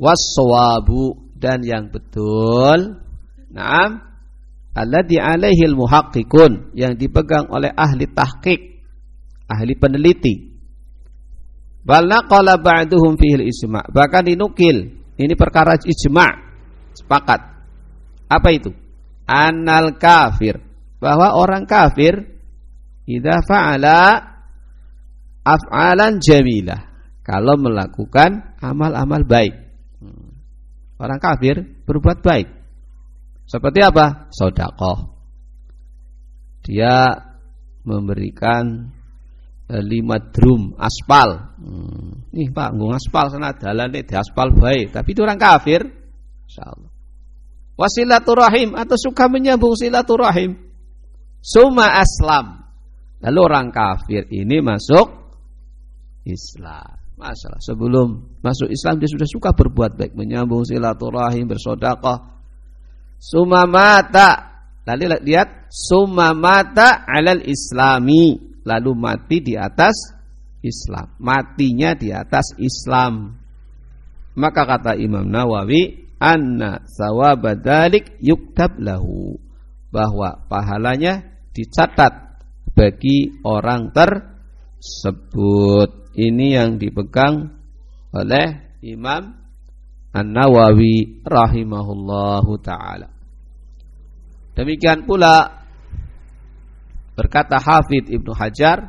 was-sawabu dan yang betul. Na'am alladhi alaihi al-muhaqqiqun yang dipegang oleh ahli tahqiq ahli peneliti Bal naqala ba'duhum fihi ijma. Bahkan dinukil. Ini perkara ijma. Sepakat. Apa itu? Anal kafir. Bahwa orang kafir idza fa'ala af'alan jamilah. Kalau melakukan amal-amal baik. Hmm. Orang kafir berbuat baik. Seperti apa? Sodakoh. Dia memberikan Eh, lima drum aspal. Hmm. Nih Pak, nggung aspal sana dalane di aspal baik, tapi itu orang kafir. Insyaallah. Wasilaturahim atau suka menyambung silaturahim. Suma aslam. Lalu orang kafir ini masuk Islam. Masalah sebelum masuk Islam dia sudah suka berbuat baik, menyambung silaturahim, bersedekah. Suma mata. Lalu lihat suma mata alal islami lalu mati di atas Islam. Matinya di atas Islam. Maka kata Imam Nawawi, anna sawabadalik yuktab lahu. Bahwa pahalanya dicatat bagi orang tersebut. Ini yang dipegang oleh Imam An-Nawawi rahimahullahu taala. Demikian pula Berkata Hafid Ibnu Hajar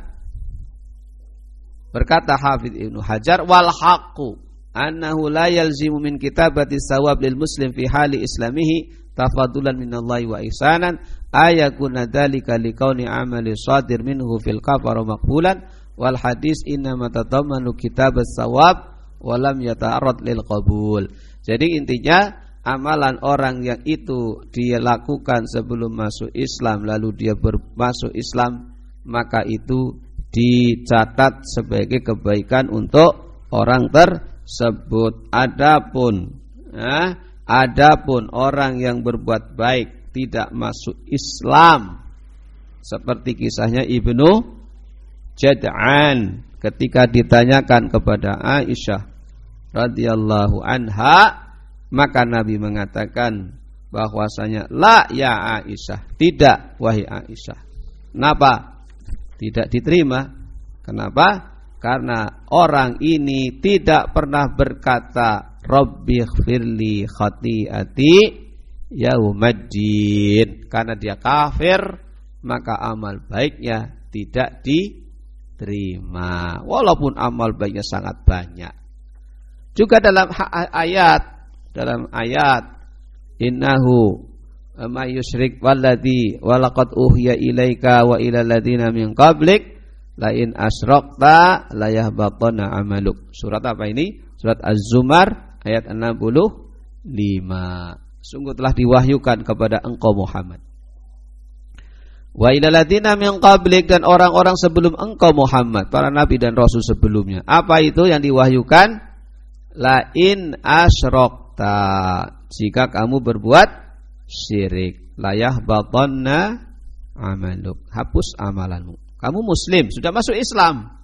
Berkata Hafid Ibnu Hajar wal haqqu annahu la yalzimu min kitabati sawab lil muslim fi hali islamihi tafadulan minallahi wa ihsanan ayakuna dzalika liqauni amali sadir minhu fil kafara maqbulan wal hadis inna matatammanu kitabas sawab walam yata'arrad lil qabul. Jadi intinya amalan orang yang itu dia lakukan sebelum masuk Islam lalu dia masuk Islam maka itu dicatat sebagai kebaikan untuk orang tersebut. Adapun ya, adapun orang yang berbuat baik tidak masuk Islam seperti kisahnya Ibnu Jad'an ketika ditanyakan kepada Aisyah radhiyallahu anha maka Nabi mengatakan bahwasanya la ya Aisyah, tidak wahai Aisyah. Kenapa? Tidak diterima. Kenapa? Karena orang ini tidak pernah berkata Rabbi khfirli khati'ati yaumaddin. Karena dia kafir, maka amal baiknya tidak diterima. Walaupun amal baiknya sangat banyak. Juga dalam ayat dalam ayat innahu may yusyrik walladzi walaqad uhiya ilaika wa ila alladziina min qablik la in asyrakta la amaluk. Surat apa ini? Surat Az-Zumar ayat 65. Sungguh telah diwahyukan kepada engkau Muhammad. Wa ila alladziina min qablik dan orang-orang sebelum engkau Muhammad, para nabi dan rasul sebelumnya. Apa itu yang diwahyukan? La in asyrak asyrakta jika kamu berbuat syirik. Layah batonna amaluk hapus amalanmu. Kamu muslim sudah masuk Islam.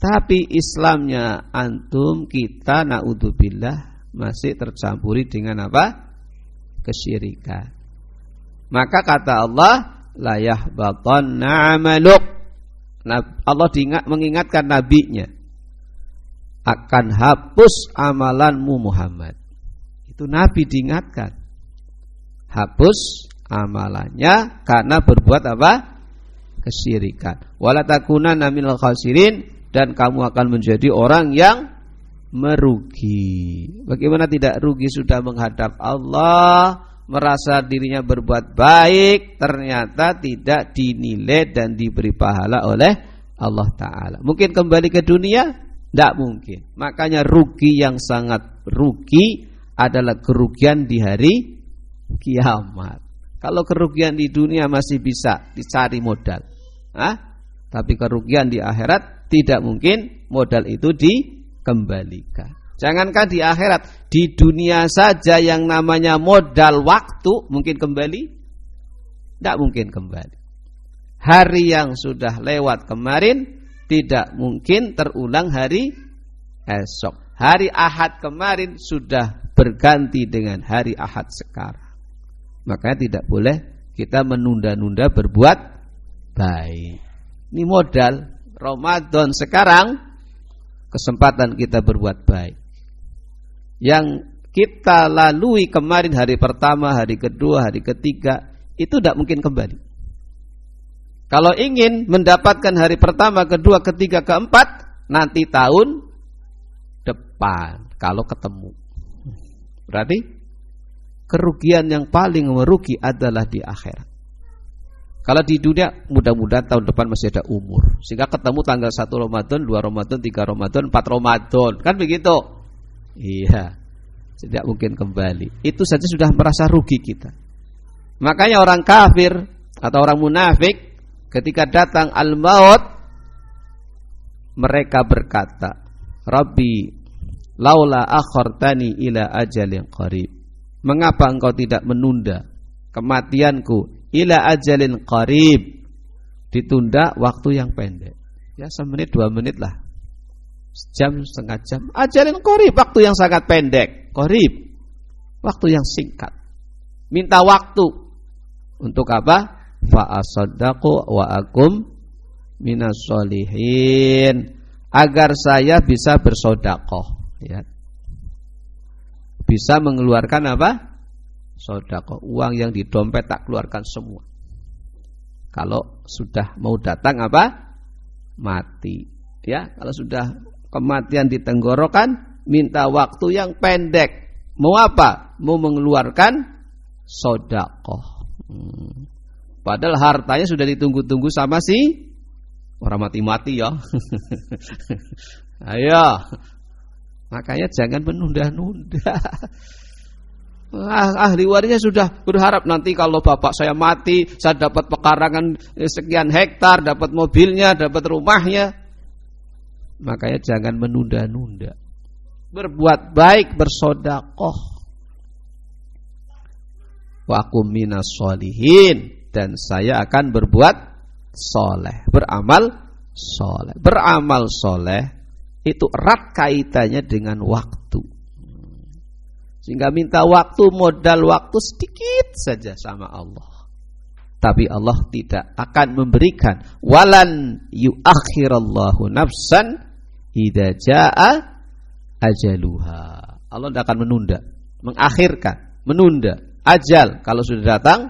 Tapi Islamnya antum kita naudzubillah masih tercampuri dengan apa? Kesyirikan. Maka kata Allah layah batonna amaluk Allah mengingatkan nabinya akan hapus amalanmu Muhammad itu Nabi diingatkan. Hapus amalannya karena berbuat apa? Kesyirikan. Wala takunanna khasirin dan kamu akan menjadi orang yang merugi. Bagaimana tidak rugi sudah menghadap Allah, merasa dirinya berbuat baik ternyata tidak dinilai dan diberi pahala oleh Allah Ta'ala. Mungkin kembali ke dunia? Tidak mungkin. Makanya rugi yang sangat rugi adalah kerugian di hari kiamat. Kalau kerugian di dunia masih bisa dicari modal. Hah? Tapi kerugian di akhirat tidak mungkin modal itu dikembalikan. Jangankan di akhirat, di dunia saja yang namanya modal waktu mungkin kembali? Tidak mungkin kembali. Hari yang sudah lewat kemarin tidak mungkin terulang hari esok. Hari Ahad kemarin sudah berganti dengan hari Ahad sekarang. Makanya tidak boleh kita menunda-nunda berbuat baik. Ini modal Ramadan sekarang kesempatan kita berbuat baik yang kita lalui kemarin hari pertama, hari kedua, hari ketiga itu tidak mungkin kembali. Kalau ingin mendapatkan hari pertama, kedua, ketiga, keempat nanti tahun depan kalau ketemu. Berarti kerugian yang paling merugi adalah di akhirat. Kalau di dunia mudah-mudahan tahun depan masih ada umur sehingga ketemu tanggal 1 Ramadan, 2 Ramadan, 3 Ramadan, 4 Ramadan. Kan begitu? Iya. Tidak mungkin kembali. Itu saja sudah merasa rugi kita. Makanya orang kafir atau orang munafik ketika datang al-maut mereka berkata, "Rabbi, laula akhartani ila ajalin qarib." Mengapa engkau tidak menunda kematianku ila ajalin qarib? Ditunda waktu yang pendek. Ya semenit dua menit lah Jam setengah jam. Ajalin korib waktu yang sangat pendek. Korib waktu yang singkat. Minta waktu untuk apa? Fa'asaddaku wa akum minas solihin agar saya bisa bersodakoh. Ya. Bisa mengeluarkan apa? Sodakoh. Uang yang di dompet tak keluarkan semua. Kalau sudah mau datang apa? Mati. Ya, kalau sudah kematian di tenggorokan, minta waktu yang pendek. Mau apa? Mau mengeluarkan sodakoh. Hmm. Padahal hartanya sudah ditunggu-tunggu sama si orang mati-mati ya. *laughs* Ayo. Makanya jangan menunda-nunda. Ah, ahli warisnya sudah berharap nanti kalau bapak saya mati, saya dapat pekarangan sekian hektar, dapat mobilnya, dapat rumahnya. Makanya jangan menunda-nunda. Berbuat baik, bersodakoh. Wakum minas solihin. Dan saya akan berbuat soleh. Beramal soleh. Beramal soleh itu erat kaitannya dengan waktu. Sehingga minta waktu, modal waktu sedikit saja sama Allah tapi Allah tidak akan memberikan walan yuakhirallahu nafsan idza jaa ajaluha. Allah tidak akan menunda, mengakhirkan, menunda ajal kalau sudah datang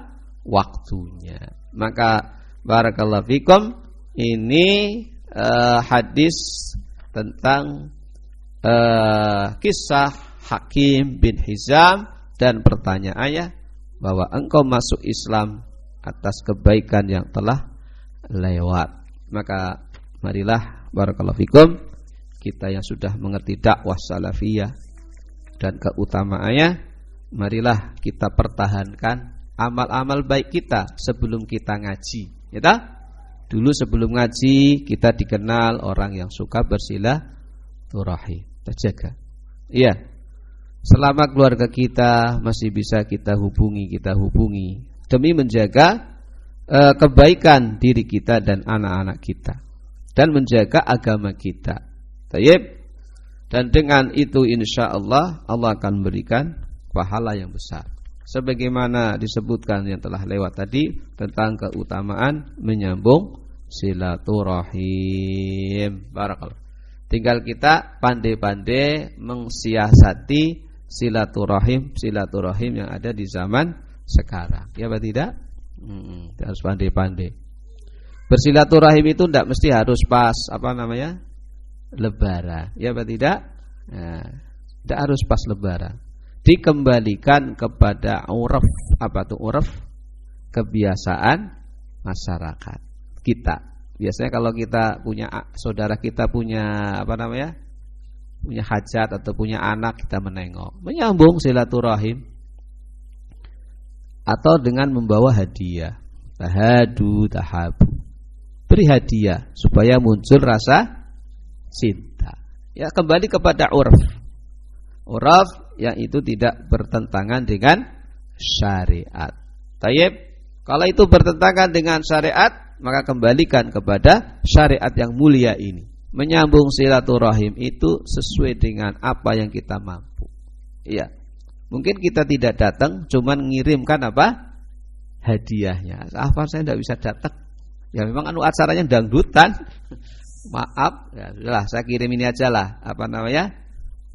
waktunya. Maka barakallahu fikum ini uh, hadis tentang uh, kisah Hakim bin Hizam dan pertanyaannya bahwa engkau masuk Islam atas kebaikan yang telah lewat. Maka marilah barakallahu fikum kita yang sudah mengerti dakwah salafiyah dan keutamaannya, marilah kita pertahankan amal-amal baik kita sebelum kita ngaji. Ya Dulu sebelum ngaji kita dikenal orang yang suka bersilah turahi. Terjaga. Iya. Selama keluarga kita masih bisa kita hubungi, kita hubungi demi menjaga e, kebaikan diri kita dan anak-anak kita dan menjaga agama kita. Tayyib. Dan dengan itu insya Allah Allah akan memberikan pahala yang besar. Sebagaimana disebutkan yang telah lewat tadi tentang keutamaan menyambung silaturahim. Barakallah. Tinggal kita pandai-pandai mengsiasati silaturahim silaturahim yang ada di zaman sekarang. Ya apa tidak? Hmm, harus pandai-pandai. Bersilaturahim itu tidak mesti harus pas apa namanya? Lebaran. Ya apa tidak? Nah, tidak harus pas lebaran. dikembalikan kepada uraf apa tuh uraf kebiasaan masyarakat kita. Biasanya kalau kita punya saudara kita punya apa namanya? Punya hajat atau punya anak kita menengok. Menyambung silaturahim. Atau dengan membawa hadiah. Tahadu tahabu. Beri hadiah supaya muncul rasa cinta ya kembali kepada uraf uraf yang itu tidak bertentangan dengan syariat. Tayyib, kalau itu bertentangan dengan syariat, maka kembalikan kepada syariat yang mulia ini. Menyambung silaturahim itu sesuai dengan apa yang kita mampu. Iya. Mungkin kita tidak datang, cuman ngirimkan apa? Hadiahnya. Apa saya tidak bisa datang? Ya memang anu acaranya dangdutan. Maaf, ya sudahlah saya kirim ini aja lah. Apa namanya?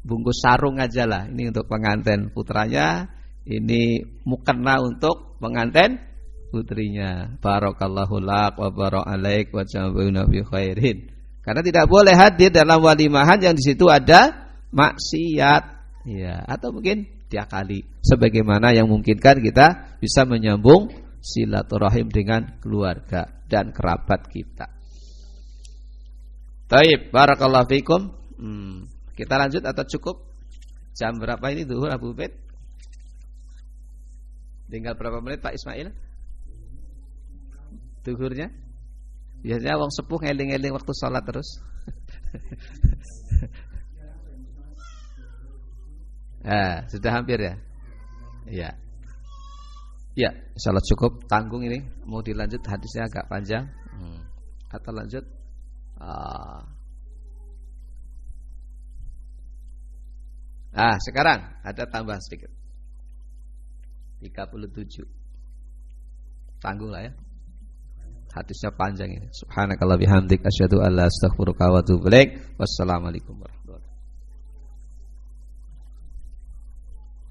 bungkus sarung aja lah. Ini untuk pengantin putranya, ini mukena untuk pengantin putrinya. Barakallahu lak wa barak alaik wa jambuna fi khairin. Karena tidak boleh hadir dalam walimahan yang di situ ada maksiat. Ya, atau mungkin diakali sebagaimana yang memungkinkan kita bisa menyambung silaturahim dengan keluarga dan kerabat kita. Taib, barakallahu fikum. Hmm. Kita lanjut atau cukup? Jam berapa ini duhur Abu Bed? Tinggal berapa menit Pak Ismail? Duhurnya? Biasanya wong sepuh ngeling-ngeling waktu sholat terus. ah, *laughs* sudah hampir ya? Iya. Ya, salat cukup. Tanggung ini. Mau dilanjut hadisnya agak panjang. Hmm. Atau lanjut? Ah. Ah, sekarang ada tambahan sedikit. 37. Tanggung lah ya. Hadisnya panjang ini. Subhanakallah bihamdik asyhadu alla astaghfiruka wa atubu. Wassalamualaikum warahmatullahi